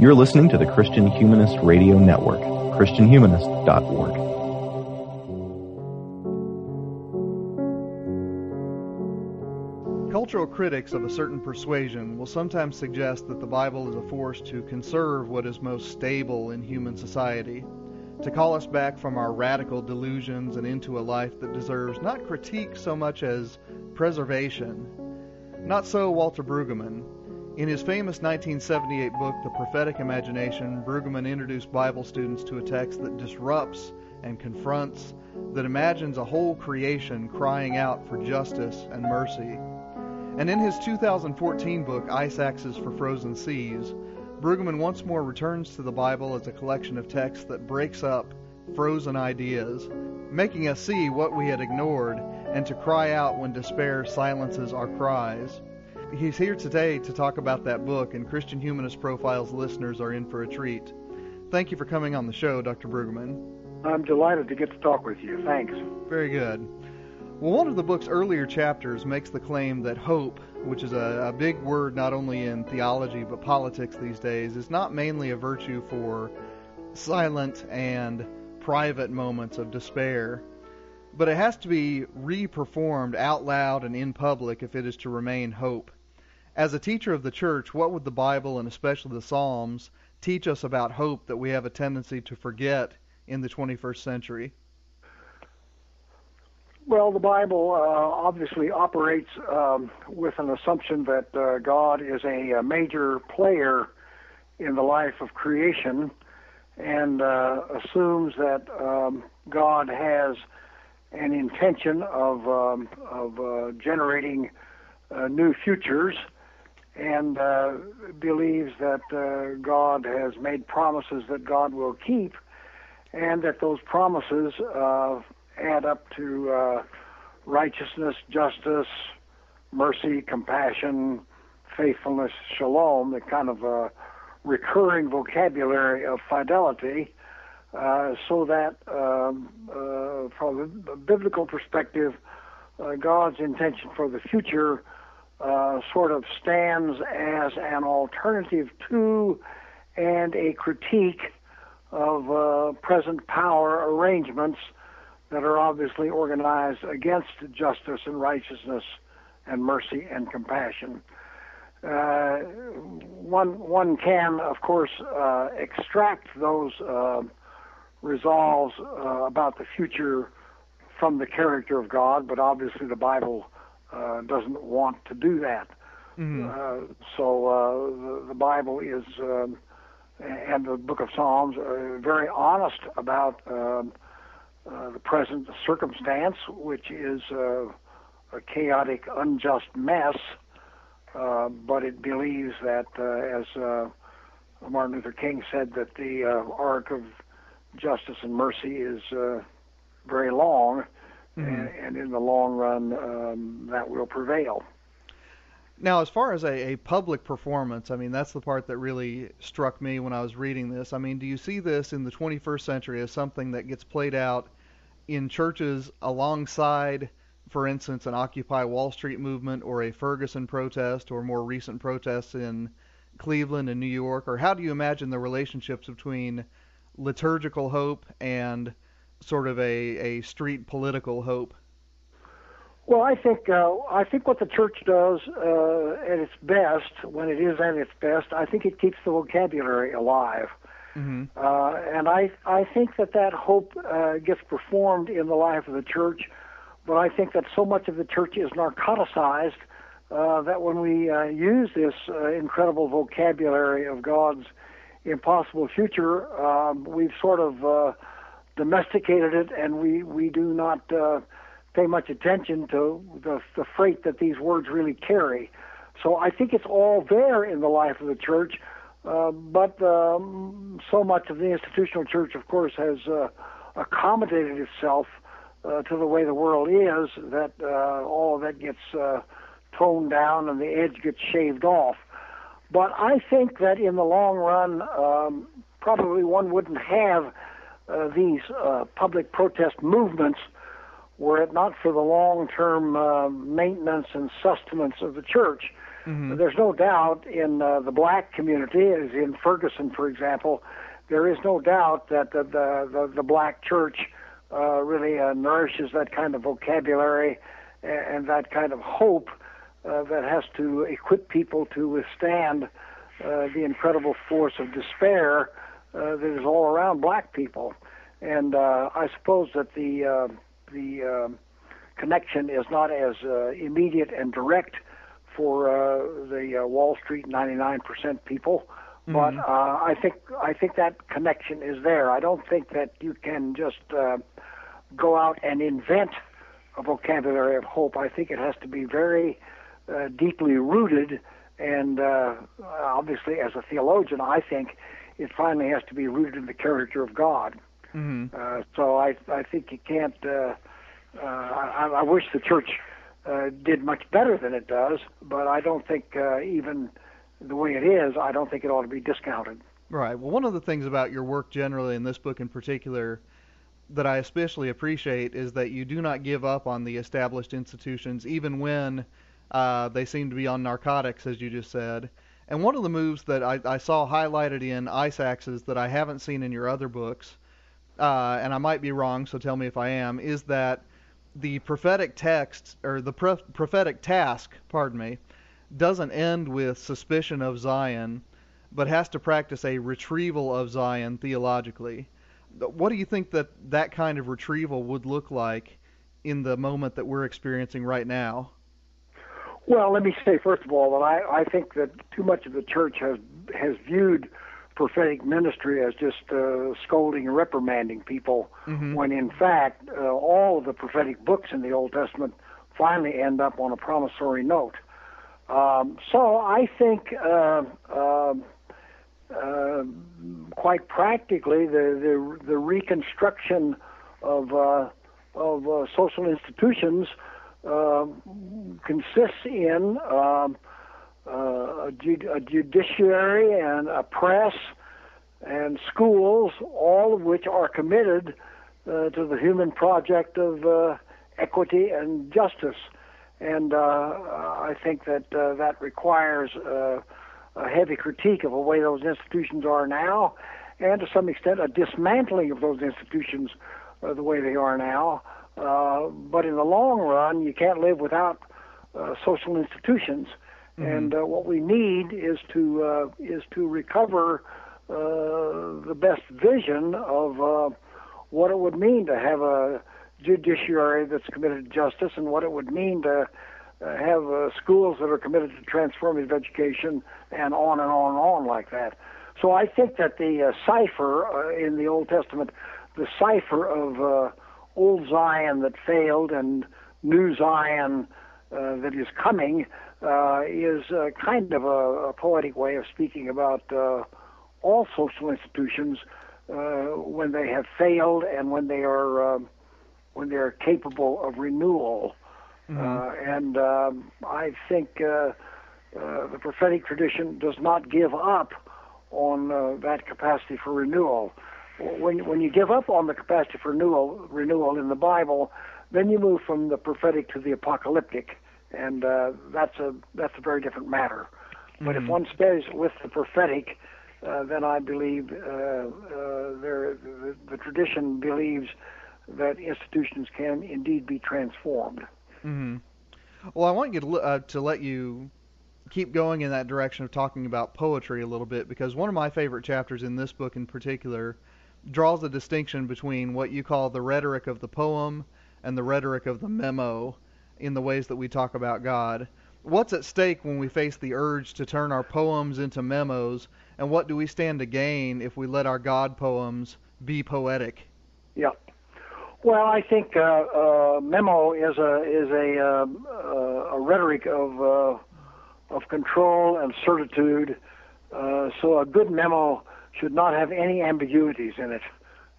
You're listening to the Christian Humanist Radio Network, ChristianHumanist.org. Cultural critics of a certain persuasion will sometimes suggest that the Bible is a force to conserve what is most stable in human society, to call us back from our radical delusions and into a life that deserves not critique so much as preservation. Not so Walter Brueggemann. In his famous 1978 book, The Prophetic Imagination, Brueggemann introduced Bible students to a text that disrupts and confronts, that imagines a whole creation crying out for justice and mercy. And in his 2014 book, Ice Axes for Frozen Seas, Brueggemann once more returns to the Bible as a collection of texts that breaks up frozen ideas, making us see what we had ignored and to cry out when despair silences our cries. He's here today to talk about that book, and Christian Humanist Profiles listeners are in for a treat. Thank you for coming on the show, Dr. Brueggemann. I'm delighted to get to talk with you. Thanks. Very good. Well, one of the book's earlier chapters makes the claim that hope, which is a, a, big word not only in theology but politics these days, is not mainly a virtue for silent and private moments of despair, but it has to be re-performed out loud and in public if it is to remain hope. As a teacher of the church, what would the Bible and especially the Psalms teach us about hope that we have a tendency to forget in the 21st century? Well, the Bible uh, obviously operates um, with an assumption that uh, God is a, a, major player in the life of creation and uh, assumes that um, God has an intention of, um, of uh, generating uh, new futures and uh, believes that God has made promises that God will keep and that those promises add up to uh, righteousness, justice, mercy, compassion, faithfulness, shalom, the kind of uh, recurring vocabulary of fidelity, uh, so that um, uh, from a biblical perspective, uh, God's intention for the future uh, sort of stands as an alternative to and a critique of uh, present power arrangements that are obviously organized against justice and righteousness and mercy and compassion. Uh, one one can, of course, uh, extract those uh, resolves uh, about the future from the character of God, but obviously the Bible uh, doesn't want to do that. Mm-hmm. Uh, so the, the, Bible is, um, and the Book of Psalms, are very honest about. Um, uh, the present circumstance, which is uh, a chaotic, unjust mess, uh, but it believes that, uh, as uh, Martin Luther King said, that the arc of justice and mercy is very long, mm-hmm. and, and, in the long run, um, that will prevail. Now, as far as a, a, public performance, I mean, that's the part that really struck me when I was reading this. I mean, do you see this in the 21st century as something that gets played out in churches alongside, for instance, an Occupy Wall Street movement or a Ferguson protest or more recent protests in Cleveland and New York? Or how do you imagine the relationships between liturgical hope and sort of a, a street political hope? Well, I think uh, I think what the church does uh, at its best, when it is at its best, I think it keeps the vocabulary alive. Mm-hmm. Uh, and I, I think that that hope uh, gets performed in the life of the church, but I think that so much of the church is narcoticized uh, that when we uh, use this uh, incredible vocabulary of God's impossible future, um, we've sort of uh, domesticated it, and we, we do not pay much attention to the, the freight that these words really carry. So I think it's all there in the life of the church uh, but um, so much of the institutional church, of course, has uh, accommodated itself uh, to the way the world is that uh, all of that gets uh, toned down and the edge gets shaved off. But I think that in the long run, um, probably one wouldn't have uh, these uh, public protest movements were it not for the long term uh, maintenance and sustenance of the church. Mm-hmm. There's no doubt in uh, the black community, as in Ferguson, for example, there is no doubt that the the, the, the black church uh, really uh, nourishes that kind of vocabulary and, and that kind of hope uh, that has to equip people to withstand uh, the incredible force of despair uh, that is all around black people. And uh, I suppose that the uh, the uh, connection is not as uh, immediate and direct for uh, the uh, Wall Street 99% people, mm-hmm. but uh, I think I think that connection is there. I don't think that you can just uh, go out and invent a vocabulary of hope. I think it has to be very uh, deeply rooted, and uh, obviously, as a theologian, I think it finally has to be rooted in the character of God. Mm-hmm. Uh, so I I think you can't. Uh, uh, I, I wish the church uh, did much better than it does, but I don't think uh, even the way it is, I don't think it ought to be discounted. Right. Well, one of the things about your work generally, in this book in particular, that I especially appreciate is that you do not give up on the established institutions, even when uh, they seem to be on narcotics, as you just said. And one of the moves that I, I saw highlighted in Ice Axes that I haven't seen in your other books, uh, and I might be wrong, so tell me if I am, is that the prophetic text or the prophetic task, pardon me, doesn't end with suspicion of Zion, but has to practice a retrieval of Zion theologically. What do you think that that kind of retrieval would look like in the moment that we're experiencing right now? Well, let me say first of all that I, I think that too much of the church has has viewed prophetic ministry as just uh, scolding and reprimanding people, mm-hmm. when in fact uh, all of the prophetic books in the Old Testament finally end up on a promissory note. Um, so I think, uh, uh, uh, quite practically, the, the the reconstruction of uh, of uh, social institutions uh, consists in um, uh, a, ju- a judiciary and a press and schools, all of which are committed uh, to the human project of uh, equity and justice. And uh, I think that uh, that requires uh, a heavy critique of the way those institutions are now, and to some extent a dismantling of those institutions the way they are now. Uh, but in the long run, you can't live without uh, social institutions. Mm-hmm. And uh, what we need is to uh, is to recover uh, the best vision of uh, what it would mean to have a judiciary that's committed to justice, and what it would mean to uh, have uh, schools that are committed to transformative education, and on and on and on like that. So I think that the uh, cipher uh, in the Old Testament, the cipher of uh, old Zion that failed and new Zion uh, that is coming, uh, is uh, kind of a, a, poetic way of speaking about uh, all social institutions uh, when they have failed and when they are um, when they are capable of renewal. Mm-hmm. Uh, and um, I think uh, the prophetic tradition does not give up on that capacity for renewal. When when you give up on the capacity for renewal renewal in the Bible, then you move from the prophetic to the apocalyptic and uh, that's a that's a very different matter. But mm-hmm. if one stays with the prophetic, uh, then I believe uh, uh, there, the, the tradition believes that institutions can indeed be transformed. Mm-hmm. Well, I want you to, uh, to let you keep going in that direction of talking about poetry a little bit because one of my favorite chapters in this book in particular draws a distinction between what you call the rhetoric of the poem and the rhetoric of the memo in the ways that we talk about God. What's at stake when we face the urge to turn our poems into memos, and what do we stand to gain if we let our God poems be poetic? Yeah. Well, I think uh, uh, memo is a is a um, uh, a rhetoric of uh, of control and certitude. Uh, so a good memo should not have any ambiguities in it.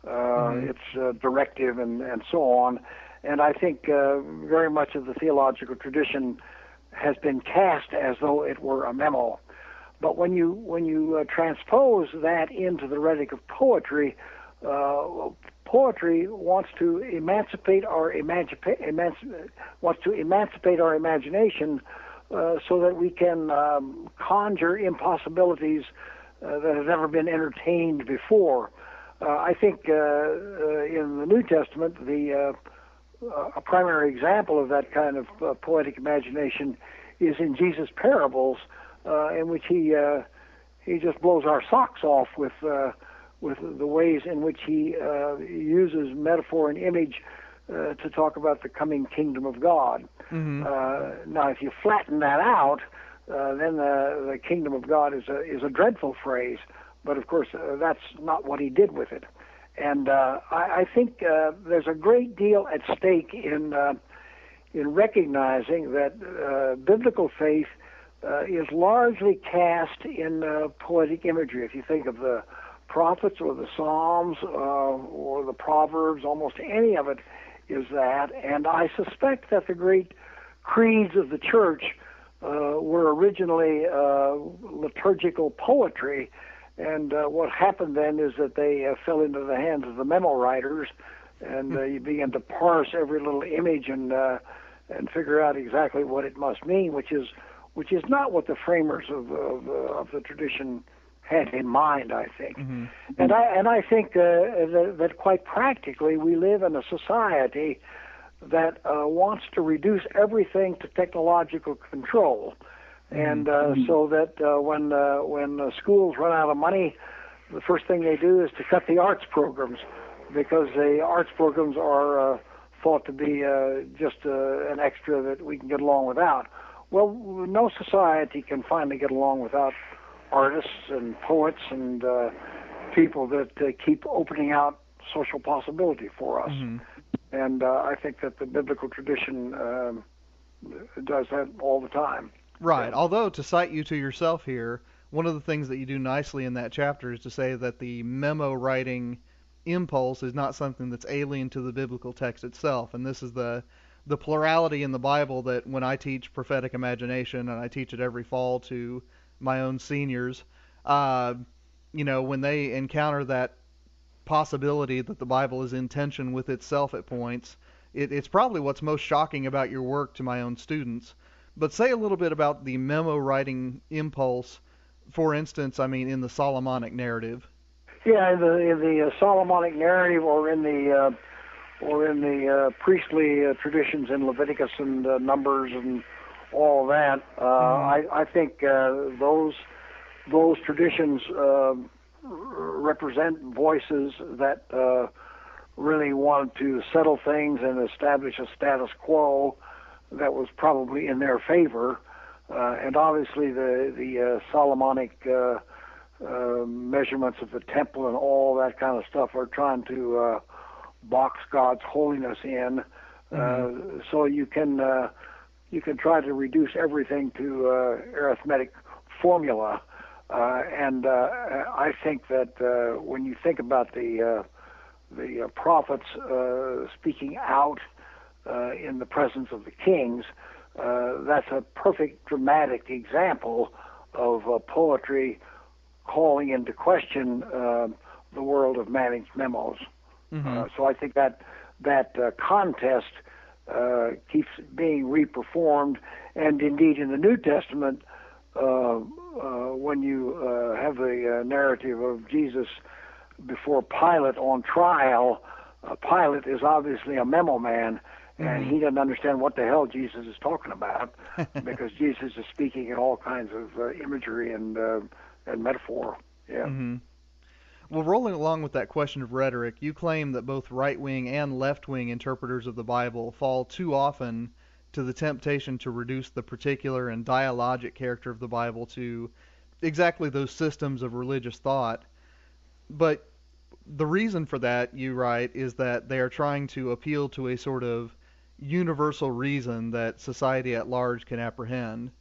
Uh, mm-hmm. It's directive and and so on. And I think uh, very much of the theological tradition has been cast as though it were a memo. But when you when you uh, transpose that into the rhetoric of poetry, uh, poetry wants to emancipate our emancipa- emanci- wants to emancipate our imagination uh, so that we can um, conjure impossibilities uh, that has never been entertained before. Uh, I think uh, uh, in the New Testament, the a primary example of that kind of poetic imagination is in Jesus' parables, in which he he just blows our socks off with with the ways in which he uses metaphor and image uh, to talk about the coming kingdom of God. Mm-hmm. Uh, now, if you flatten that out, uh, then the, the kingdom of God is a is a dreadful phrase. But of course, uh, that's not what he did with it. And uh, I, I think uh, there's a great deal at stake in uh, in recognizing that uh, biblical faith uh, is largely cast in uh, poetic imagery. If you think of the prophets or the Psalms uh, or the Proverbs, almost any of it is that. And I suspect that the great creeds of the church uh, were originally uh, liturgical poetry and uh, what happened then is that they uh, fell into the hands of the memo writers, and uh, you began to parse every little image and uh, and figure out exactly what it must mean, which is which is not what the framers of of, uh, of the tradition had in mind, I think. Mm-hmm. And I and I think uh, that, that quite practically we live in a society that uh, wants to reduce everything to technological control. And uh, mm-hmm. so that uh, when uh, when uh, schools run out of money, the first thing they do is to cut the arts programs because the arts programs are uh, thought to be uh, just uh, an extra that we can get along without. Well, no society can finally get along without artists and poets and uh, people that uh, keep opening out social possibility for us. Mm-hmm. And uh, I think that the biblical tradition um, does that all the time. Right. Although to cite you to yourself here, one of the things that you do nicely in that chapter is to say that the memo writing impulse is not something that's alien to the biblical text itself, and this is the the plurality in the Bible that when I teach prophetic imagination and I teach it every fall to my own seniors, uh, you know, when they encounter that possibility that the Bible is in tension with itself at points, it, it's probably what's most shocking about your work to my own students but say a little bit about the memo writing impulse. For instance, I mean, in the Solomonic narrative. Yeah, in the in the uh, Solomonic narrative, or in the uh, or in the uh, priestly uh, traditions in Leviticus and uh, Numbers and all that. Uh, mm-hmm. I I think uh, those those traditions uh, represent voices that uh, really wanted to settle things and establish a status quo that was probably in their favor. Uh, and obviously, the the uh, Solomonic uh, uh, measurements of the temple and all that kind of stuff are trying to uh, box God's holiness in. Uh, mm-hmm. so you can uh, you can try to reduce everything to uh, arithmetic formula. Uh, and uh, I think that uh, when you think about the uh, the uh, prophets uh, speaking out uh, in the presence of the kings, uh, that's a perfect dramatic example of uh, poetry calling into question uh, the world of managed memos. Mm-hmm. Uh, so I think that that uh, contest uh, keeps being reperformed, and indeed in the New Testament, when you uh, have the uh, narrative of Jesus before Pilate on trial, uh, Pilate is obviously a memo man, and mm-hmm. he doesn't understand what the hell Jesus is talking about because Jesus is speaking in all kinds of uh, imagery and uh, and metaphor. Yeah. Mm-hmm. Well, rolling along with that question of rhetoric, you claim that both right wing and left wing interpreters of the Bible fall too often to the temptation to reduce the particular and dialogic character of the Bible to exactly those systems of religious thought. But the reason for that, you write, is that they are trying to appeal to a sort of universal reason that society at large can apprehend.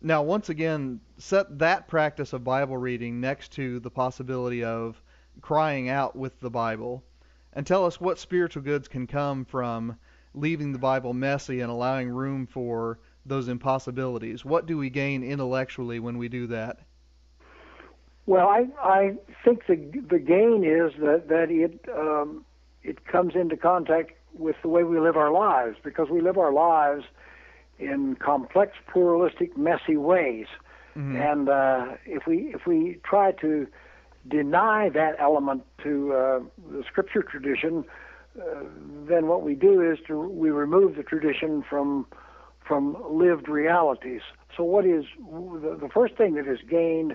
Now, once again, set that practice of Bible reading next to the possibility of crying out with the Bible, and tell us what spiritual goods can come from leaving the Bible messy and allowing room for those impossibilities. What do we gain intellectually when we do that? Well, I I think the the gain is that that it um, it comes into contact with the way we live our lives because we live our lives in complex, pluralistic, messy ways. Mhm. And uh, if we if we try to deny that element to uh, the scripture tradition, uh, then what we do is to we remove the tradition from from lived realities. So what is the, the first thing that is gained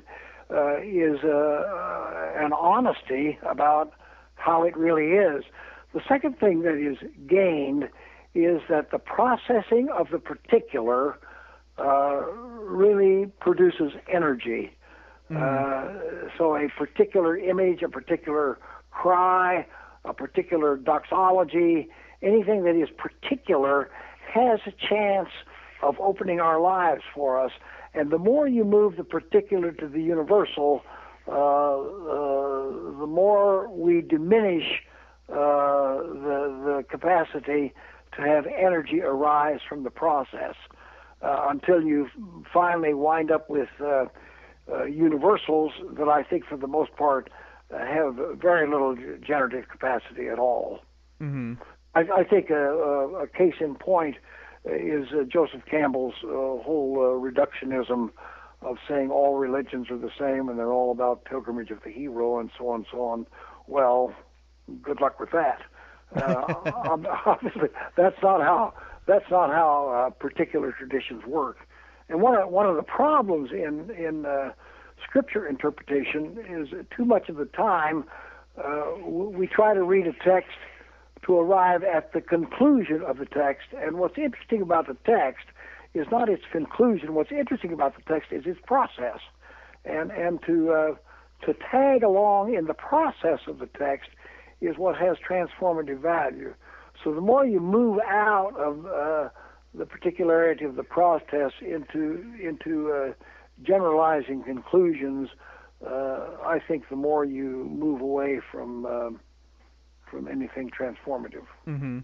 uh, is uh, an honesty about how it really is. The second thing that is gained is that the processing of the particular uh, really produces energy. Uh, so a particular image, a particular cry, a particular doxology, anything that is particular has a chance of opening our lives for us. And the more you move the particular to the universal, uh, uh, the more we diminish uh, the, the capacity to have energy arise from the process uh, until you finally wind up with uh, uh, universals that I think, for the most part, have very little generative capacity at all. hmm I, I think a, a, a case in point is uh, Joseph Campbell's uh, whole uh, reductionism of saying all religions are the same and they're all about pilgrimage of the hero and so on and so on. Well, good luck with that. Uh, obviously, that's not how that's not how uh, particular traditions work. And one of, one of the problems in in uh, scripture interpretation is too much of the time uh, we try to read a text to arrive at the conclusion of the text. And what's interesting about the text is not its conclusion. What's interesting about the text is its process, and and to uh, to tag along in the process of the text is what has transformative value. So the more you move out of uh, the particularity of the process into into uh, generalizing conclusions, uh, I think the more you move away from um from anything transformative. Mm-hmm.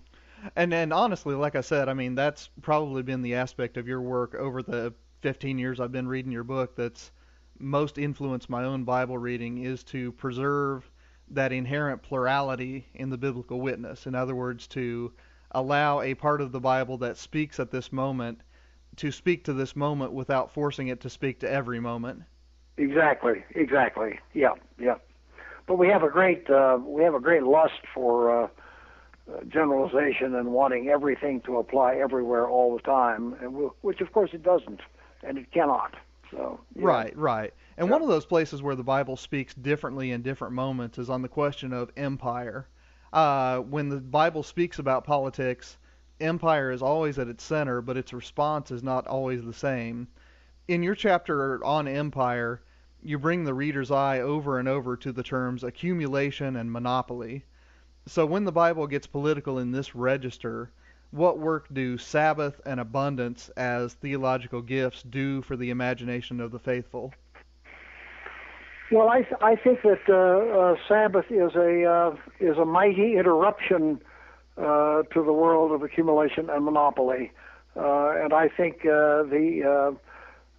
And and honestly, like I said, I mean that's probably been the aspect of your work over the 15 years I've been reading your book that's most influenced my own Bible reading is to preserve that inherent plurality in the biblical witness. In other words, to allow a part of the Bible that speaks at this moment to speak to this moment without forcing it to speak to every moment. Exactly, exactly. Yeah, yeah. But we have a great uh, we have a great lust for uh, generalization and wanting everything to apply everywhere all the time, and we, which of course it doesn't, and it cannot. So yeah. Right, right. And Yeah. one of those places where the Bible speaks differently in different moments is on the question of empire. Uh, when the Bible speaks about politics, empire is always at its center, but its response is not always the same. In your chapter on empire, you bring the reader's eye over and over to the terms accumulation and monopoly. So when the Bible gets political in this register, what work do Sabbath and abundance as theological gifts do for the imagination of the faithful? Well, I th- I think that uh, uh, Sabbath is a uh, is a mighty interruption to the world of accumulation and monopoly, uh, and I think uh, the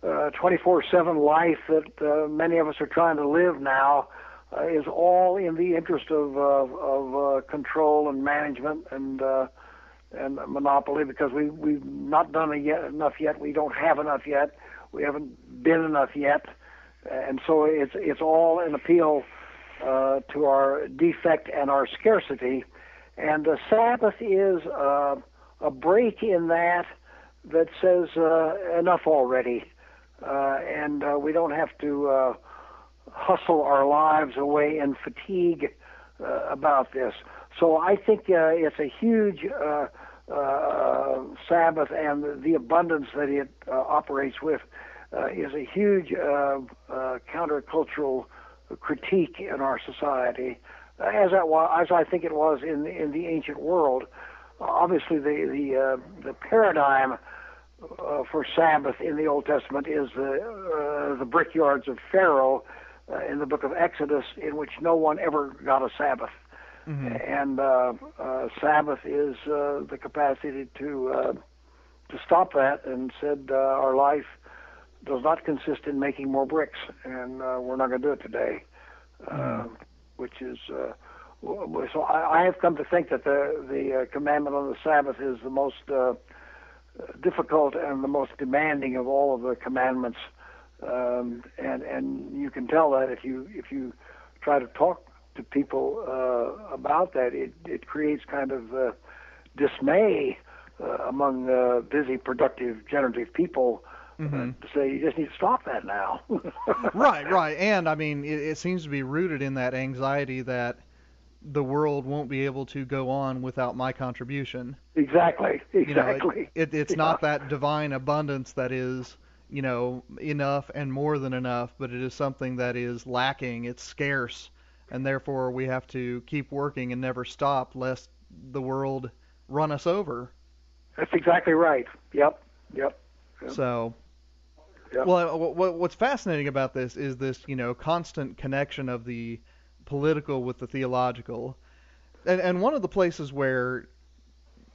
uh, uh, 24/7 life that uh, many of us are trying to live now uh, is all in the interest of uh, of uh, control and management and uh, and monopoly because we we've not done yet, enough yet. We don't have enough yet. We haven't been enough yet and so it's it's all an appeal uh, to our defect and our scarcity, and the Sabbath is uh, a break in that that says uh, enough already, uh, and uh, we don't have to uh, hustle our lives away in fatigue uh, about this. So I think uh, it's a huge uh, uh, Sabbath, and the abundance that it uh, operates with uh, is a huge uh, uh, countercultural critique in our society, as that was, as I think it was in in the ancient world. Obviously, the the uh, the paradigm uh, for Sabbath in the Old Testament is the uh, the brickyards of Pharaoh uh, in the book of Exodus, in which no one ever got a Sabbath. Mhm. And uh, uh, Sabbath is uh, the capacity to uh, to stop that, and said uh, our life does not consist in making more bricks, and uh, we're not going to do it today. Uh, which is uh, so I, I have come to think that the the uh, commandment on the Sabbath is the most uh, difficult and the most demanding of all of the commandments. Um, and and you can tell that if you if you try to talk to people uh, about that, it it creates kind of uh, dismay uh, among uh, busy, productive, generative people. Mm-hmm. To say you just need to stop that now. right, right, and I mean it, it seems to be rooted in that anxiety that the world won't be able to go on without my contribution. Exactly. You know, Exactly. it, it, it's Yeah. not that divine abundance that is, you know, enough and more than enough, but it is something that is lacking. It's scarce, and therefore we have to keep working and never stop, lest the world run us over. That's exactly right. Yep. Yep. Yeah. So, Well, uh, what, what's fascinating about this is this, you know, constant connection of the political with the theological, and and one of the places where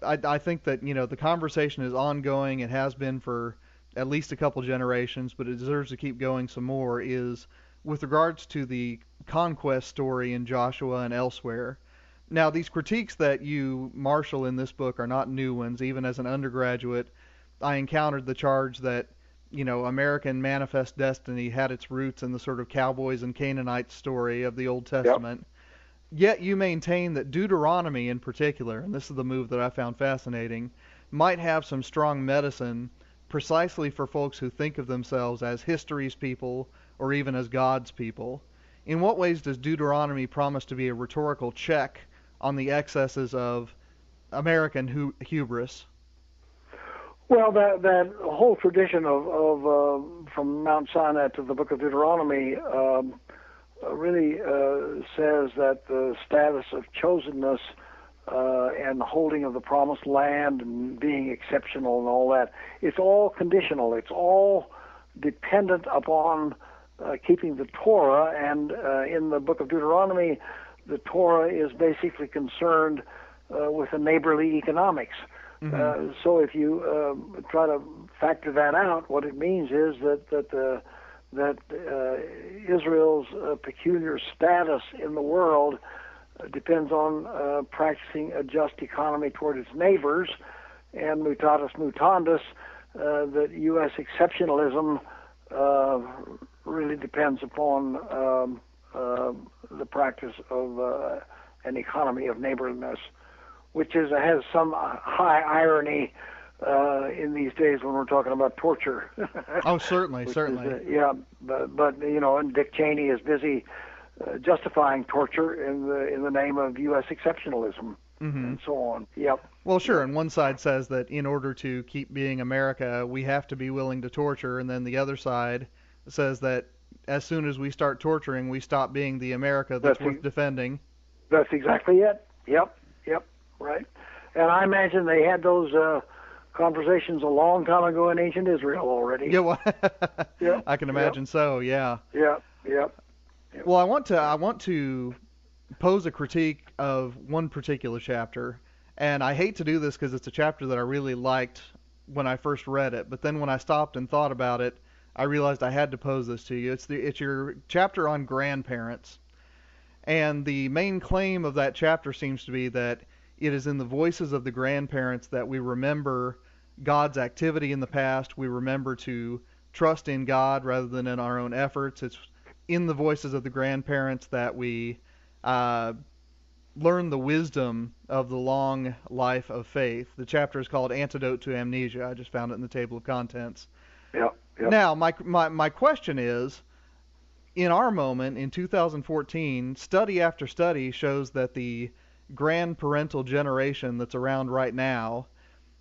I, I think that you know the conversation is ongoing. It has been for at least a couple generations, but it deserves to keep going some more. Is with regards to the conquest story in Joshua and elsewhere. Now, these critiques that you marshal in this book are not new ones. Even as an undergraduate, I encountered the charge that you know American Manifest Destiny had its roots in the sort of cowboys and Canaanites story of the Old Testament. Yet you maintain that Deuteronomy in particular, and this is the move that I found fascinating, might have some strong medicine precisely for folks who think of themselves as history's people or even as God's people. In what ways does Deuteronomy promise to be a rhetorical check on the excesses of American hu- hubris? Well, that that whole tradition of of uh, from Mount Sinai to the Book of Deuteronomy um, really uh, says that the status of chosenness uh, and the holding of the promised land and being exceptional and all that it's all conditional. It's all dependent upon uh, keeping the Torah. And uh, in the Book of Deuteronomy, the Torah is basically concerned uh, with the neighborly economics. Uh, so if you um, try to factor that out, what it means is that that uh, that uh, Israel's uh, peculiar status in the world uh, depends on uh, practicing a just economy toward its neighbors, and mutatis mutandis, uh, that U.S. exceptionalism uh, really depends upon um, uh, the practice of uh, an economy of neighborliness which is has some high irony uh, in these days when we're talking about torture. Oh, certainly, Which is, certainly. uh, yeah, but but you know, and Dick Cheney is busy uh, justifying torture in the in the name of U.S. exceptionalism hmm and so on. Yep. Well, sure. And one side says that in order to keep being America, we have to be willing to torture, and then the other side says that as soon as we start torturing, we stop being the America that's, That's worth it. defending. That's exactly it. Yep. Yep. Right. And I imagine they had those uh, conversations a long time ago in ancient Israel already. Yeah, well, Yeah, I can imagine so. Yeah. Yep. Yep. Well, I want to I want to pose a critique of one particular chapter, and I hate to do this because it's a chapter that I really liked when I first read it, but then when I stopped and thought about it, I realized I had to pose this to you. It's the it's your chapter on grandparents, and the main claim of that chapter seems to be that it is in the voices of the grandparents that we remember God's activity in the past. We remember to trust in God rather than in our own efforts. It's in the voices of the grandparents that we uh, learn the wisdom of the long life of faith. The chapter is called Antidote to Amnesia. I just found it in the table of contents. Yep. Yep. Now, my, my my question is, in our moment in 2014, study after study shows that the grandparental generation that's around right now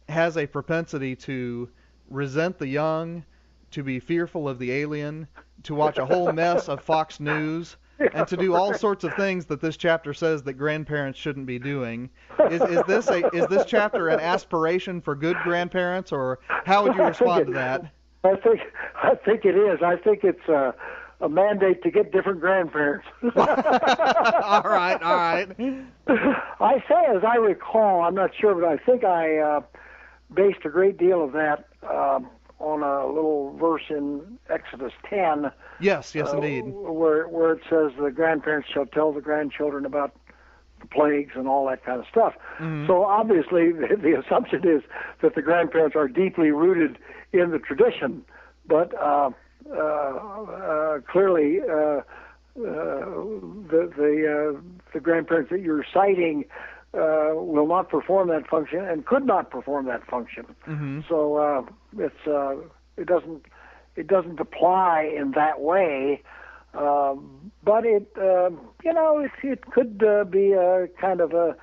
has a propensity to resent the young, to be fearful of the alien, to watch a whole mess of Fox News, and to do all sorts of things that this chapter says that grandparents shouldn't be doing. Is, is this a is this chapter an aspiration for good grandparents, or how would you respond to that? I think I think it is. I think it's a, a mandate to get different grandparents. all right, all right. I say, as I recall, I'm not sure, but I think I uh, based a great deal of that um, on a little verse in Exodus 10, Yes, yes, uh, indeed. where where it says the grandparents shall tell the grandchildren about the plagues and all that kind of stuff. Mm-hmm. So obviously, the, the assumption is that the grandparents are deeply rooted in the tradition, but uh, clearly. Uh, uh, the the uh, the grandparents that you're citing uh, will not perform that function and could not perform that function. Mm-hmm. So uh, it's uh, it doesn't it doesn't apply in that way. Um, but it uh, you know it it could uh, be a kind of a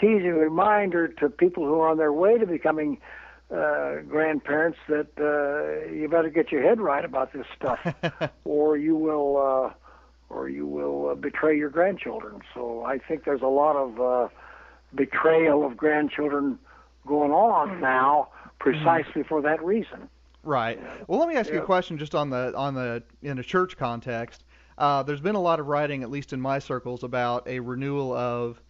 teasing reminder to people who are on their way to becoming uh, grandparents that uh, you better get your head right about this stuff, or you will. Uh, or you will uh, betray your grandchildren. So I think there's a lot of uh, betrayal of grandchildren going on mm-hmm. now precisely mm-hmm. for that reason. Right. Well, let me ask yeah. you a question just on the on the in a church context. Uh, there's been a lot of writing, at least in my circles, about a renewal of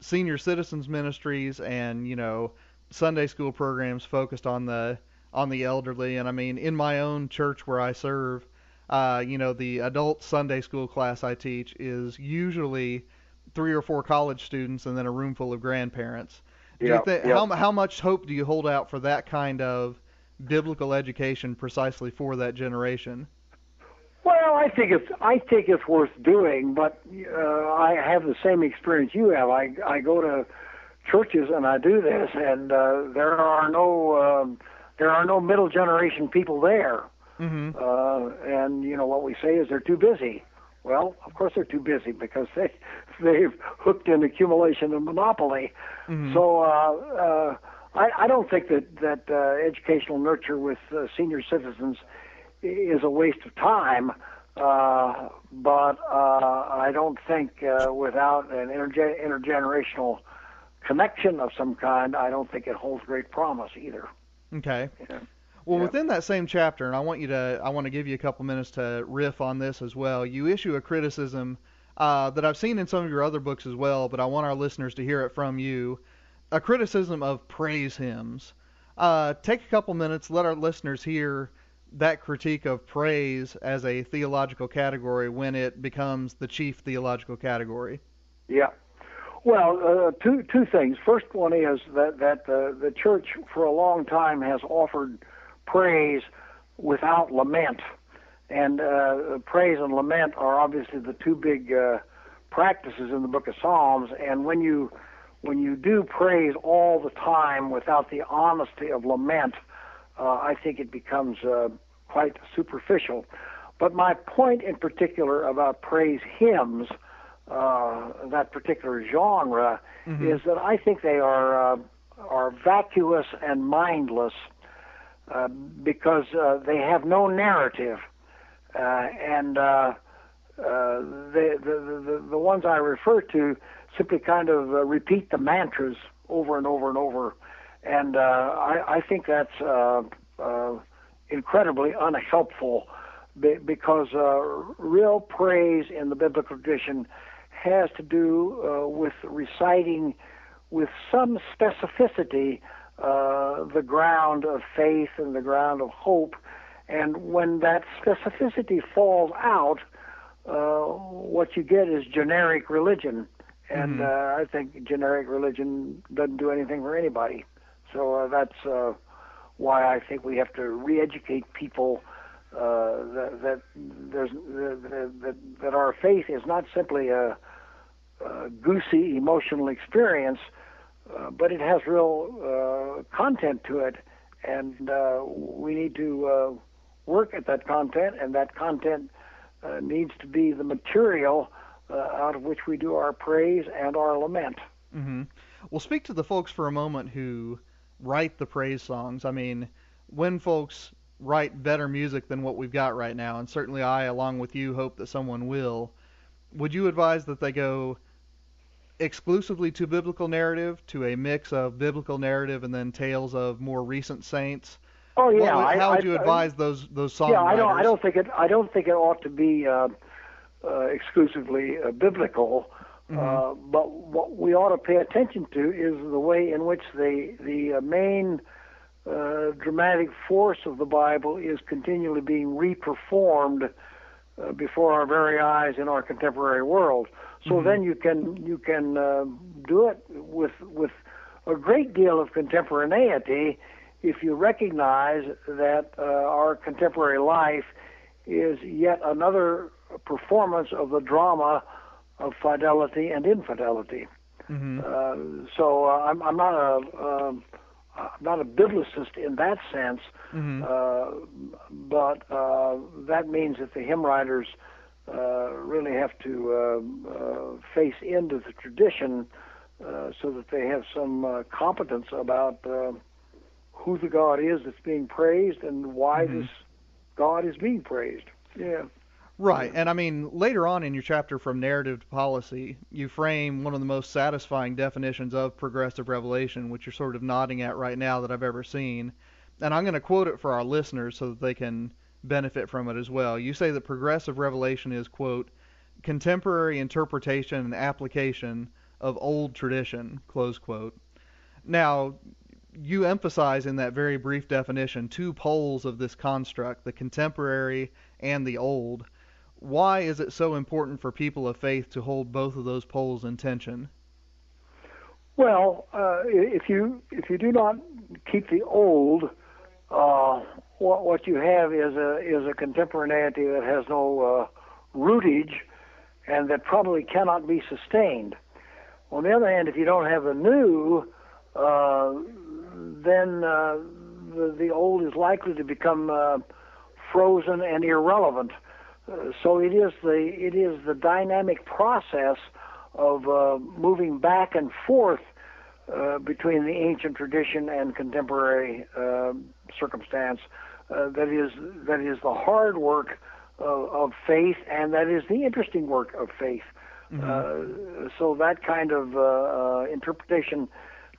senior citizens ministries and you know Sunday school programs focused on the on the elderly. And I mean, in my own church where I serve, uh, you know, the adult Sunday school class I teach is usually three or four college students and then a room full of grandparents. Do you think, How, how much hope do you hold out for that kind of biblical education precisely for that generation? Well, I think it's I think it's worth doing, but uh, I have the same experience you have. I I go to churches and I do this, and uh, there are no um, there are no middle generation people there. Mm-hmm. Uh, and you know what we say is they're too busy. Well, of course they're too busy because they they've hooked in accumulation and monopoly. Mm-hmm. So uh, uh, I, I don't think that that uh, educational nurture with uh, senior citizens is a waste of time. Uh, but uh, I don't think uh, without an interge- intergenerational connection of some kind, I don't think it holds great promise either. Okay. Yeah. Well, within that same chapter, and I want you to, I want to give you a couple minutes to riff on this as well. You issue a criticism uh, that I've seen in some of your other books as well, but I want our listeners to hear it from you. A criticism of praise hymns. Uh, take a couple minutes, let our listeners hear that critique of praise as a theological category when it becomes the chief theological category. Yeah. Well, uh, two two things. First one is that that uh, the church for a long time has offered praise without lament. And uh, praise and lament are obviously the two big uh, practices in the book of Psalms. And when you when you do praise all the time without the honesty of lament, uh, I think it becomes quite superficial. But my point in particular about praise hymns, uh, that particular genre, mm-hmm. is that I think they are uh, are vacuous and mindless uh, because uh, they have no narrative, uh, and uh, uh, the, the, the the ones I refer to simply kind of uh, repeat the mantras over and over and over, and uh, I, I think that's uh, uh, incredibly unhelpful because uh, real praise in the biblical tradition has to do uh, with reciting with some specificity uh, the ground of faith and the ground of hope. And when that specificity falls out, uh, what you get is generic religion. And mm-hmm. uh, I think generic religion doesn't do anything for anybody. So uh, that's uh, why I think we have to re-educate people uh, that that there's that, that, that our faith is not simply a, a goosey emotional experience, uh, but it has real uh, content to it, and uh, we need to uh, work at that content, and that content uh, needs to be the material out of which we do our praise and our lament. Mm-hmm. Well, speak to the folks for a moment who write the praise songs. I mean, when folks write better music than what we've got right now, and certainly I, along with you, hope that someone will. Would you advise that they go exclusively to biblical narrative, to a mix of biblical narrative and then tales of more recent saints? Oh yeah. What, how would you I, advise I, those those songwriters? Yeah, I don't. I don't think it. I don't think it ought to be uh, uh, exclusively uh, biblical. Mm-hmm. Uh, but what we ought to pay attention to is the way in which the the uh, main uh, dramatic force of the Bible is continually being reperformed uh, before our very eyes in our contemporary world. So Mhm. then you can you can uh, do it with with a great deal of contemporaneity if you recognize that uh, our contemporary life is yet another performance of the drama of fidelity and infidelity. hmm Uh, so uh, I'm, I'm not a um, I'm not a biblicist in that sense, hmm uh, but uh, that means that the hymn writers uh, really have to uh, uh, face into the tradition uh, so that they have some uh, competence about uh, who the God is that's being praised and why Mhm. this God is being praised. Yeah. Right. And I mean, later on in your chapter from narrative to policy, you frame one of the most satisfying definitions of progressive revelation, which you're sort of nodding at right now that I've ever seen. And I'm going to quote it for our listeners so that they can benefit from it as well. You say that progressive revelation is, quote, contemporary interpretation and application of old tradition, close quote. Now, you emphasize in that very brief definition two poles of this construct, the contemporary and the old. Why is it so important for people of faith to hold both of those poles in tension? Well, uh, if you if you do not keep the old, uh, what what you have is a is a contemporaneity that has no uh, rootage, and that probably cannot be sustained. On the other hand, if you don't have the new, uh, then uh, the the old is likely to become uh, frozen and irrelevant. Uh, so it is the it is the dynamic process of uh, moving back and forth uh, between the ancient tradition and contemporary uh, circumstance. Uh, that is that is the hard work of, of faith, and that is the interesting work of faith. Uh, so that kind of uh, uh, interpretation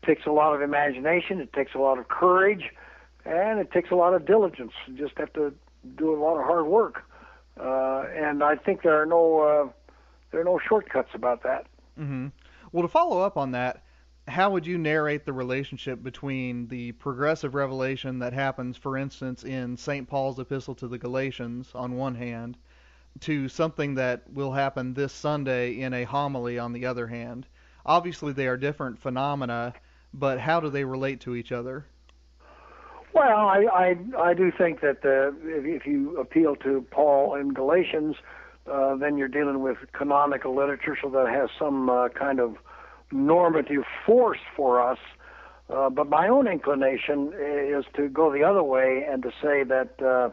takes a lot of imagination. It takes a lot of courage, and it takes a lot of diligence. You just have to do a lot of hard work. Uh, and I think there are no uh, there are no shortcuts about that. hmm Well, to follow up on that, how would you narrate the relationship between the progressive revelation that happens, for instance, in St. Paul's epistle to the Galatians on one hand, to something that will happen this Sunday in a homily on the other hand? Obviously, they are different phenomena, but how do they relate to each other? Well, I I, I do think that uh, if, if you appeal to Paul in Galatians, uh, then you're dealing with canonical literature, so that has some uh, kind of normative force for us. Uh, but my own inclination is to go the other way and to say that uh,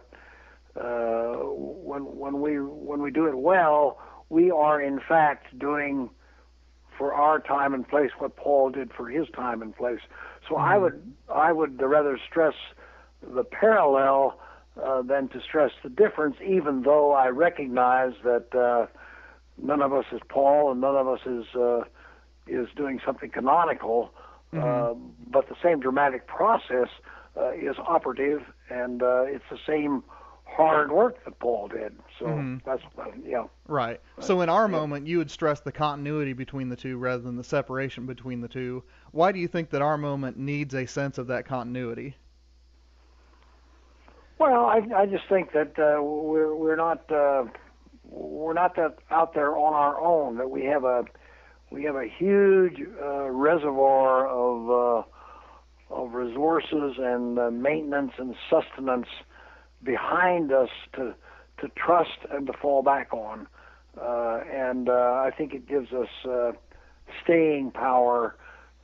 uh, when when we when we do it well, we are in fact doing for our time and place what Paul did for his time and place. So I would I would rather stress the parallel uh, than to stress the difference, even though I recognize that uh, none of us is Paul and none of us is uh, is doing something canonical. Uh, but the same dramatic process uh, is operative, and uh, it's the same hard work that Paul did. So Mhm. that's uh, yeah. Right. So in our moment, you would stress the continuity between the two rather than the separation between the two. Why do you think that our moment needs a sense of that continuity? Well, I I just think that uh, we're we're not uh, we're not that out there on our own. That we have a we have a huge uh, reservoir of uh, of resources and uh, maintenance and sustenance behind us to to trust and to fall back on. Uh, and uh, I think it gives us uh, staying power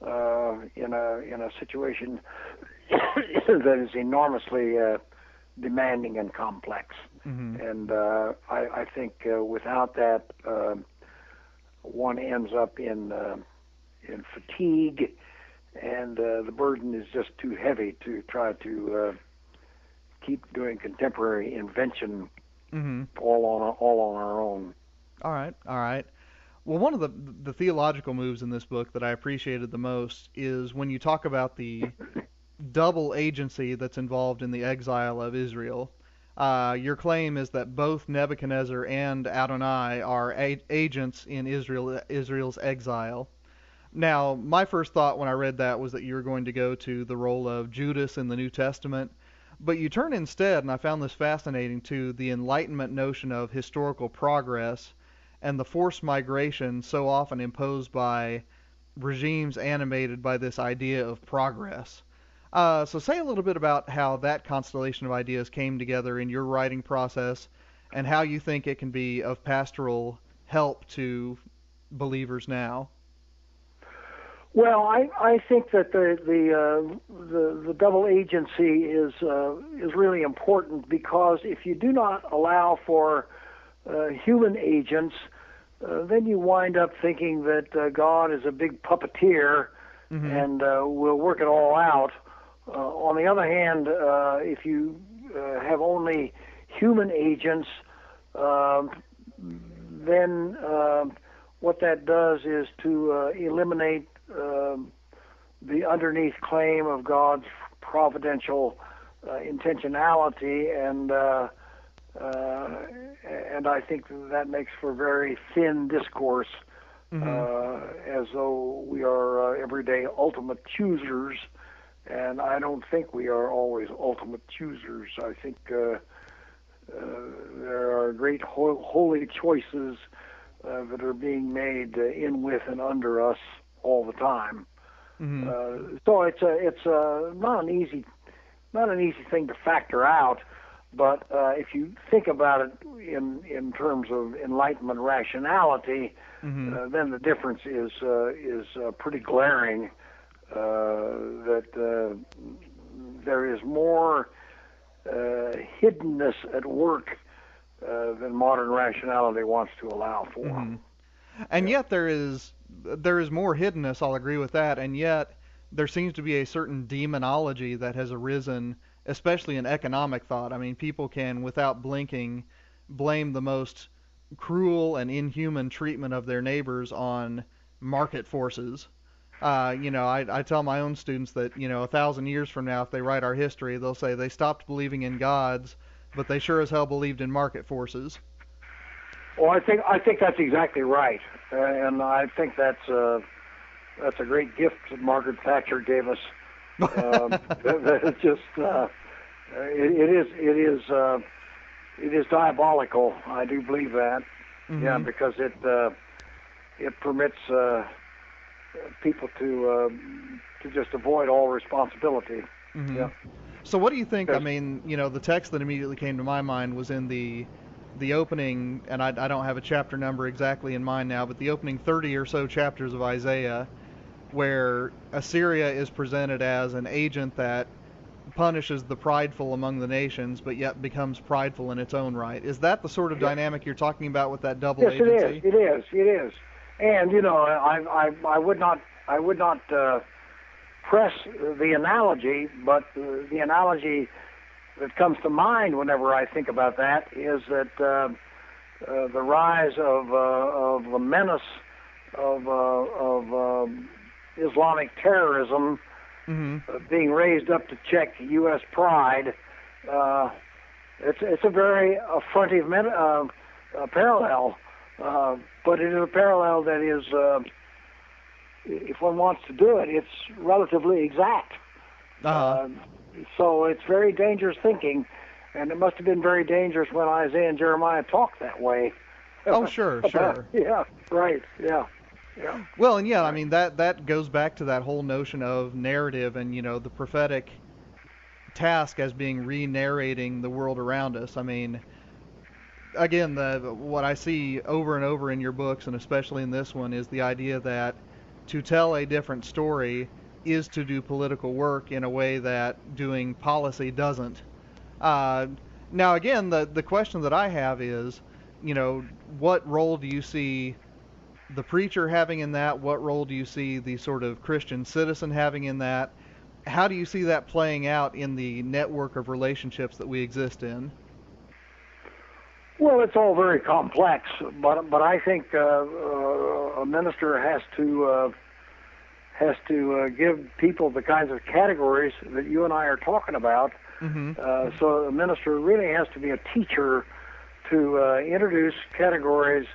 uh, in a in a situation that is enormously uh, demanding and complex. hmm And uh, I, I think uh, without that, uh, one ends up in uh, in fatigue, and uh, the burden is just too heavy to try to uh, keep doing contemporary invention hmm all on all on our own. All right. All right. Well, one of the the theological moves in this book that I appreciated the most is when you talk about the double agency that's involved in the exile of Israel. Uh, your claim is that both Nebuchadnezzar and Adonai are a- agents in Israel Israel's exile. Now, my first thought when I read that was that you were going to go to the role of Judas in the New Testament, But you turn instead, and I found this fascinating, to the Enlightenment notion of historical progress and the forced migration so often imposed by regimes animated by this idea of progress. Uh, so, say a little bit about how that constellation of ideas came together in your writing process and how you think it can be of pastoral help to believers now. Well, I, I think that the the, uh, the the double agency is uh, is really important because if you do not allow for uh, human agents, uh, then you wind up thinking that uh, God is a big puppeteer mm-hmm. and uh, will work it all out. Uh, on the other hand, uh, if you uh, have only human agents, uh, then uh, what that does is to uh, eliminate uh, the underneath claim of God's providential uh, intentionality and uh, uh, and I think that makes for very thin discourse, mm-hmm. uh, as though we are uh, everyday ultimate choosers, and I don't think we are always ultimate choosers. I think uh, uh, there are great ho- holy choices uh, that are being made uh, in, with, and under us all the time. Mm-hmm. Uh, so it's a it's a not an easy not an easy thing to factor out. But uh, if you think about it in in terms of enlightenment rationality, mm-hmm. uh, then the difference is uh, is uh, pretty glaring. Uh, that uh, there is more hiddenness at work than modern rationality wants to allow for. Mm-hmm. And yeah. yet there is there is more hiddenness. I'll agree with that. And yet there seems to be a certain demonology that has arisen especially in economic thought. I mean, people can, without blinking, blame the most cruel and inhuman treatment of their neighbors on market forces. Uh, you know, I, I tell my own students that, you know, a thousand years from now, if they write our history, they'll say they stopped believing in gods, but they sure as hell believed in market forces. Well, I think I think that's exactly right, uh, and I think that's uh, that's a great gift that Margaret Thatcher gave us um, it's just uh, it, it is it is uh, it is diabolical. I do believe that. Mm-hmm. Yeah, because it uh, it permits uh, people to uh, to just avoid all responsibility. Mm-hmm. Yeah. So what do you think? I mean, you know, the text that immediately came to my mind was in the the opening, and I, I don't have a chapter number exactly in mind now, but the opening 30 or so chapters of Isaiah where Assyria is presented as an agent that punishes the prideful among the nations, but yet becomes prideful in its own right. Is that the sort of dynamic you're talking about with that double yes, agency? Yes, it is. It is. It is. And you know, I I I would not I would not uh, press the analogy, but uh, the analogy that comes to mind whenever I think about that is that uh, uh, the rise of uh, of the menace of uh, of um, Islamic terrorism mm-hmm. uh, being raised up to check U.S. pride. Uh, it's it's a very affrontive met- uh, uh, parallel, uh, but it is a parallel that is, uh, if one wants to do it, it's relatively exact. Uh-huh. Uh, so it's very dangerous thinking, and it must have been very dangerous when Isaiah and Jeremiah talked that way. Oh, sure, sure. yeah, right, yeah. Yeah. Well, and yeah, I mean that that goes back to that whole notion of narrative and you know the prophetic task as being re-narrating the world around us. I mean, again, the what I see over and over in your books and especially in this one is the idea that to tell a different story is to do political work in a way that doing policy doesn't. Uh, now, again, the the question that I have is, you know, what role do you see the preacher having in that? What role do you see the sort of Christian citizen having in that? How do you see that playing out in the network of relationships that we exist in? Well, it's all very complex, but but I think uh, uh, a minister has to uh, has to uh, give people the kinds of categories that you and I are talking about. Mm-hmm. Uh, so a minister really has to be a teacher to uh, introduce categories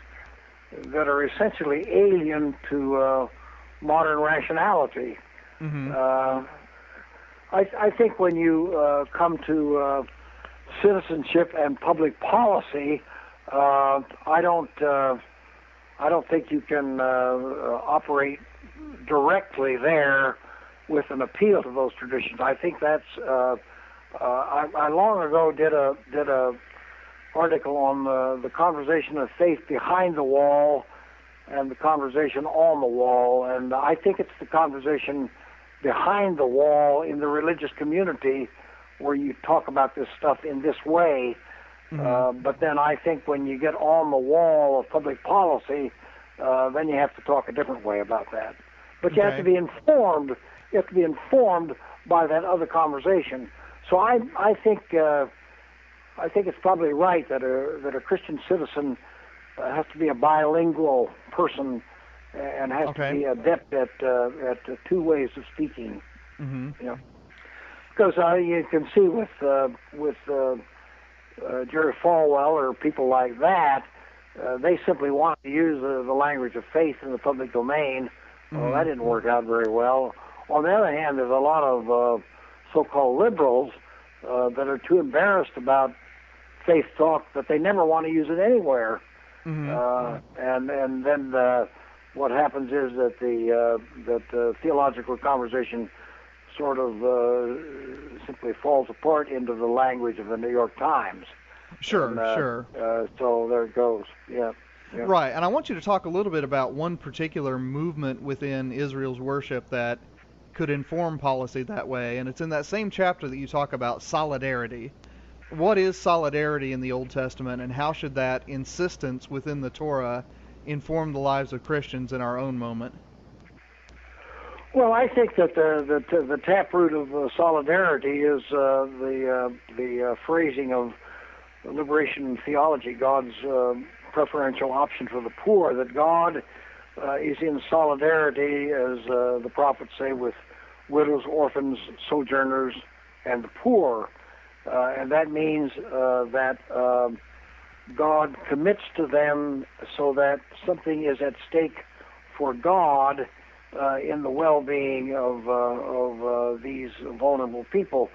that are essentially alien to uh, modern rationality. Mm-hmm. Uh, I, I think when you uh, come to uh, citizenship and public policy, uh, I don't uh, I don't think you can uh, operate directly there with an appeal to those traditions. I think that's uh, uh, I, I long ago did a did a article on the, the conversation of faith behind the wall and the conversation on the wall, and I think it's the conversation behind the wall in the religious community where you talk about this stuff in this way. Mm-hmm. Uh, but then I think when you get on the wall of public policy, uh, then you have to talk a different way about that. But you okay. have to be informed. You have to be informed by that other conversation. So I I think uh, I think it's probably right that a that a Christian citizen uh, has to be a bilingual person and has okay. to be adept at uh, at uh, two ways of speaking. Mm-hmm. You know, because uh, you can see with uh, with uh, uh, Jerry Falwell or people like that, uh, they simply want to use uh, the language of faith in the public domain. Mm-hmm. Well, that didn't work out very well. On the other hand, there's a lot of uh, so-called liberals uh, that are too embarrassed about faith talk that they never want to use it anywhere. Mm-hmm. Uh, and and then uh, what happens is that the uh, that the theological conversation sort of uh, simply falls apart into the language of the New York Times. Sure, and, uh, sure. Uh, so there it goes. Yeah. Yeah. Right, and I want you to talk a little bit about one particular movement within Israel's worship that could inform policy that way, and it's in that same chapter that you talk about solidarity. What is solidarity in the Old Testament, and how should that insistence within the Torah inform the lives of Christians in our own moment? Well, I think that the the, the taproot of uh, solidarity is uh, the uh, the uh, phrasing of liberation theology, God's uh, preferential option for the poor. That God uh, is in solidarity, as the prophets say, with widows, orphans, sojourners, and the poor, and that means that. Um, God commits to them so that something is at stake for God uh, in the well-being of uh, of uh, these vulnerable people.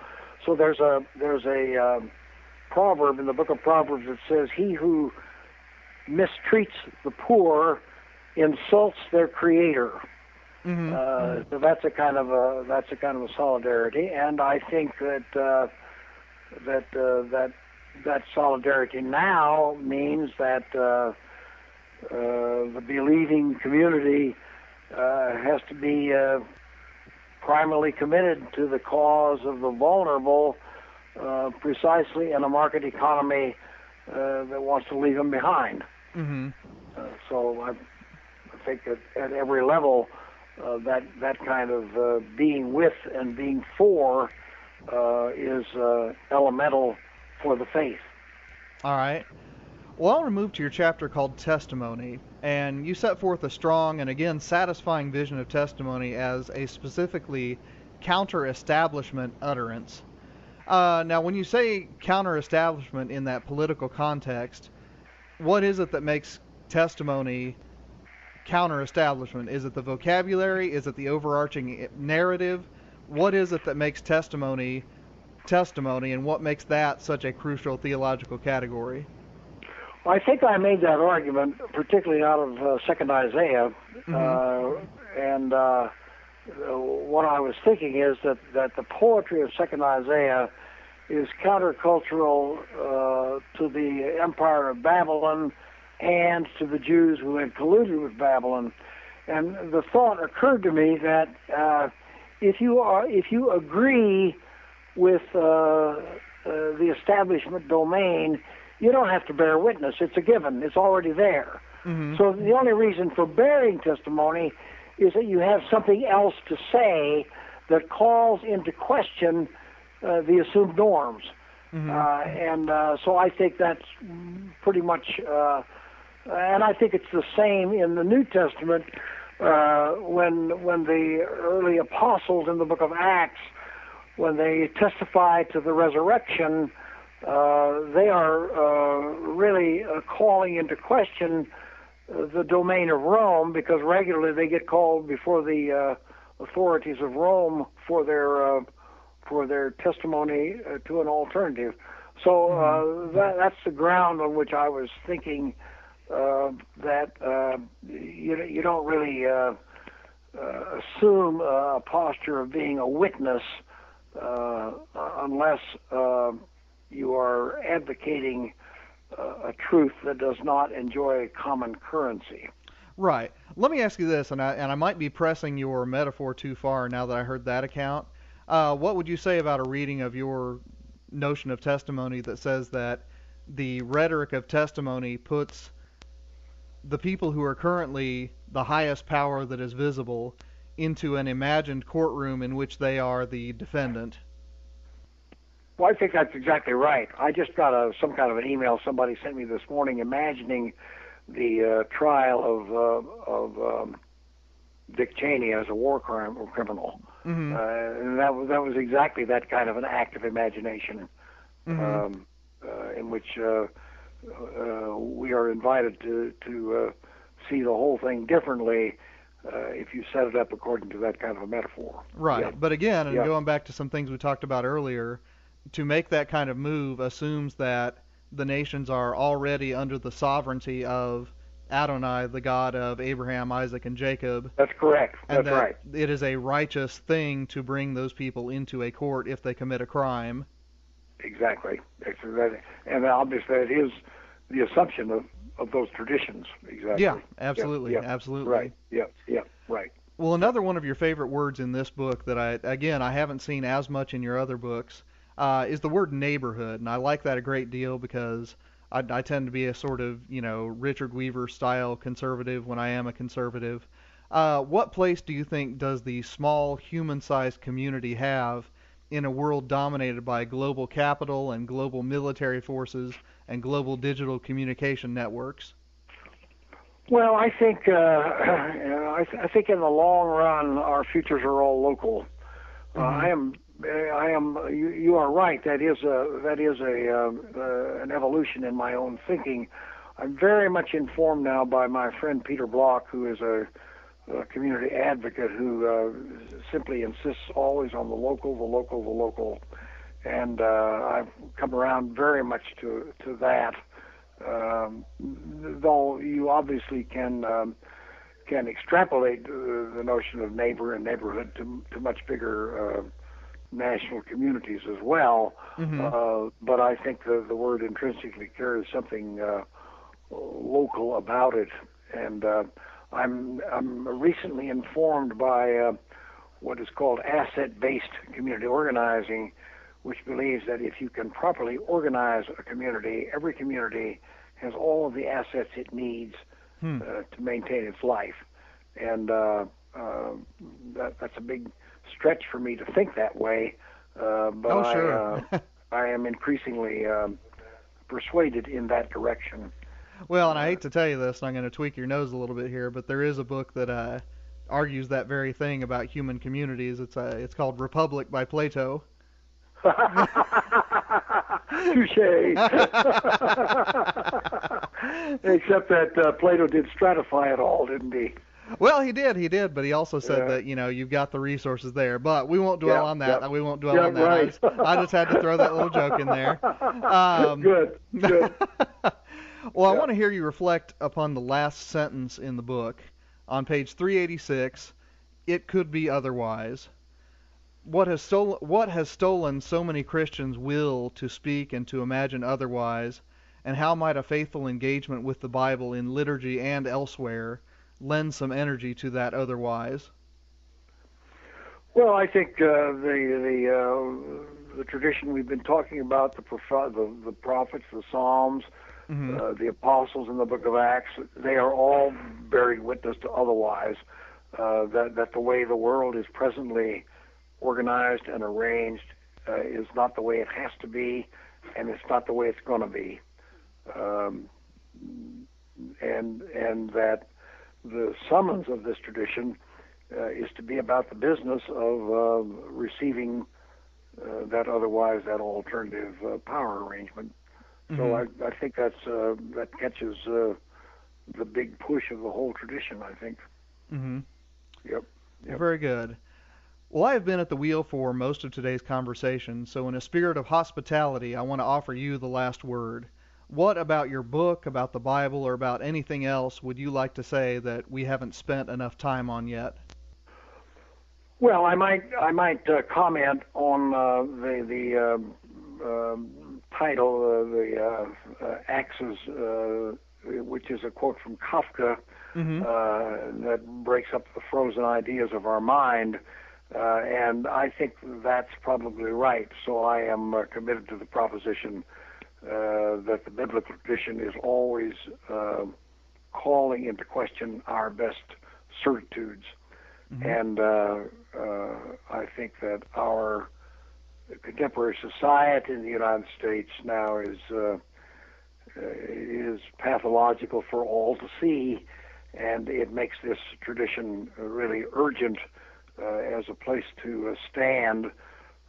So there's a there's a uh, proverb in the book of Proverbs that says, "He who mistreats the poor insults their Creator." Mm-hmm. Uh, so that's a kind of a that's a kind of a solidarity, and I think that uh, that uh, that that solidarity now means that uh, uh, the believing community uh, has to be uh, primarily committed to the cause of the vulnerable, uh, precisely in a market economy uh, that wants to leave them behind. Mm-hmm. so I, I think that at every level, that that kind of being with and being for is elemental for the faith. All right. Well, I want to move to your chapter called Testimony, and you set forth a strong and again satisfying vision of testimony as a specifically counter-establishment utterance. Uh, now, when you say counter-establishment in that political context, what is it that makes testimony counter-establishment? Is it the vocabulary? Is it the overarching narrative? What is it that makes testimony testimony, and what makes that such a crucial theological category? Well, I think I made that argument, particularly out of uh, Second Isaiah, mm-hmm. uh, and uh, what I was thinking is that that the poetry of Second Isaiah is countercultural uh, to the empire of Babylon and to the Jews who had colluded with Babylon. And the thought occurred to me that uh, if you are if you agree with uh, uh, the establishment domain, you don't have to bear witness. It's a given. It's already there. Mm-hmm. So the only reason for bearing testimony is that you have something else to say that calls into question uh, the assumed norms. Mm-hmm. Uh, and uh, so I think that's pretty much, uh, and I think it's the same in the New Testament uh, when when the early apostles in the Book of Acts when they testify to the resurrection, uh, they are uh, really uh, calling into question uh, the domain of Rome because regularly they get called before the uh, authorities of Rome for their uh, for their testimony uh, to an alternative. So uh, that, that's the ground on which I was thinking uh, that uh, you you don't really uh, uh, assume a posture of being a witness uh, unless uh, you are advocating uh, a truth that does not enjoy common currency. Right. Let me ask you this, and I and I might be pressing your metaphor too far now that I heard that account. Uh, what would you say about a reading of your notion of testimony that says that the rhetoric of testimony puts the people who are currently the highest power that is visible into an imagined courtroom in which they are the defendant? Well, I think that's exactly right. I just got a some kind of an email somebody sent me this morning, imagining the uh, trial of uh, of um, Dick Cheney as a war crime or criminal, mm-hmm. uh, and that was that was exactly that kind of an act of imagination, mm-hmm. um, uh, in which uh, uh, we are invited to to uh, see the whole thing differently. Uh, if you set it up according to that kind of a metaphor. Right. Yeah. But again, and Yeah. going back to some things we talked about earlier, to make that kind of move assumes that the nations are already under the sovereignty of Adonai, the God of Abraham, Isaac, and Jacob, That's correct. That's that right. it is a righteous thing to bring those people into a court if they commit a crime. Exactly. And obviously, that is the assumption of, of those traditions. Exactly. Yeah, absolutely, yeah. absolutely. Right. Yeah. Yeah. Right. Well, another one of your favorite words in this book that I, again, I haven't seen as much in your other books, uh, is the word neighborhood, and I like that a great deal because I, I tend to be a sort of, you know, Richard Weaver style conservative when I am a conservative. Uh, what place do you think does the small human-sized community have in a world dominated by global capital and global military forces and global digital communication networks? Well, I think uh, I, th- I think in the long run, our futures are all local. Uh, Mhm. I am. I am. You, you are right. That is a. That is a. Um, uh, an evolution in my own thinking. I'm very much informed now by my friend Peter Block, who is a, a community advocate who uh, simply insists always on the local, the local, the local, and uh, I've come around very much to to that. Um, though you obviously can um, can extrapolate uh, the notion of neighbor and neighborhood to, to much bigger uh, national communities as well. Mhm. Uh, but I think the, the word intrinsically carries something uh, local about it, and uh, I'm I'm recently informed by uh, what is called asset-based community organizing, which believes that if you can properly organize a community, every community has all of the assets it needs Hmm. uh, to maintain its life, and uh, uh, that, that's a big stretch for me to think that way. Uh, but oh, I, uh, I am increasingly um, persuaded in that direction. Well, and I hate to tell you this, and I'm going to tweak your nose a little bit here, but there is a book that uh, argues that very thing about human communities. It's uh, it's called Republic by Plato. Touche. Except that uh, Plato did stratify it all, didn't he? Well, he did, he did, but he also said Yeah. that you know you've got the resources there. But we won't dwell Yeah, on that. yeah. We won't dwell on that. I, just, I just had to throw that little joke in there. Um, good, good. well, I want to hear you reflect upon the last sentence in the book on page 386. It could be otherwise. What has stolen what has stolen so many Christians' will to speak and to imagine otherwise, and how might a faithful engagement with the Bible in liturgy and elsewhere lend some energy to that otherwise? Well, I think uh, the the uh, the tradition we've been talking about, the proph- the, the prophets, the Psalms, Mhm. uh, the apostles in the Book of Acts, they are all bearing witness to otherwise. Uh, that that the way the world is presently organized and arranged uh, is not the way it has to be, and it's not the way it's going to be. Um, and and that the summons of this tradition uh, is to be about the business of uh, receiving uh, that otherwise that alternative uh, power arrangement. So Mhm. I, I think that's uh, that catches uh, the big push of the whole tradition. I think. Mhm. Yep. Yep. Very good. Well, I have been at the wheel for most of today's conversation, so in a spirit of hospitality, I want to offer you the last word. What about your book, about the Bible, or about anything else would you like to say that we haven't spent enough time on yet? Well, I might I might uh, comment on uh, the the uh, uh, title, the uh, uh, Axes, uh, which is a quote from Kafka Mm-hmm. uh, that breaks up the frozen ideas of our mind. Uh, and I think that's probably right. So I am uh, committed to the proposition that the biblical tradition is always uh, calling into question our best certitudes. Mhm. And uh, uh, I think that our contemporary society in the United States now is uh, is pathological for all to see, and it makes this tradition really urgent uh, as a place to uh, stand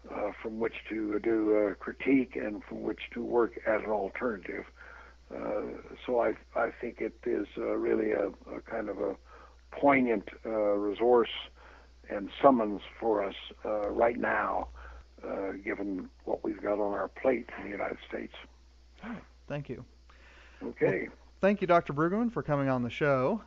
uh, from which to do uh, critique and from which to work as an alternative. Uh, so I I think it is uh, really a, a kind of a poignant uh, resource and summons for us uh, right now, uh, given what we've got on our plate in the United States. Thank you. Okay. Thank you, Dr. Brueggemann, for coming on the show.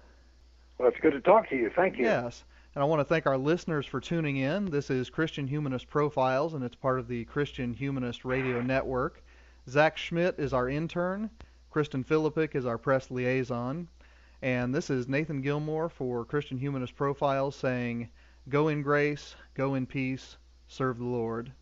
Well, it's good to talk to you. Thank you. Yes. And I want to thank our listeners for tuning in. This is Christian Humanist Profiles, and it's part of the Christian Humanist Radio Network. Zach Schmidt is our intern. Kristen Philippic is our press liaison. And this is Nathan Gilmour for Christian Humanist Profiles saying, Go in grace, go in peace, serve the Lord.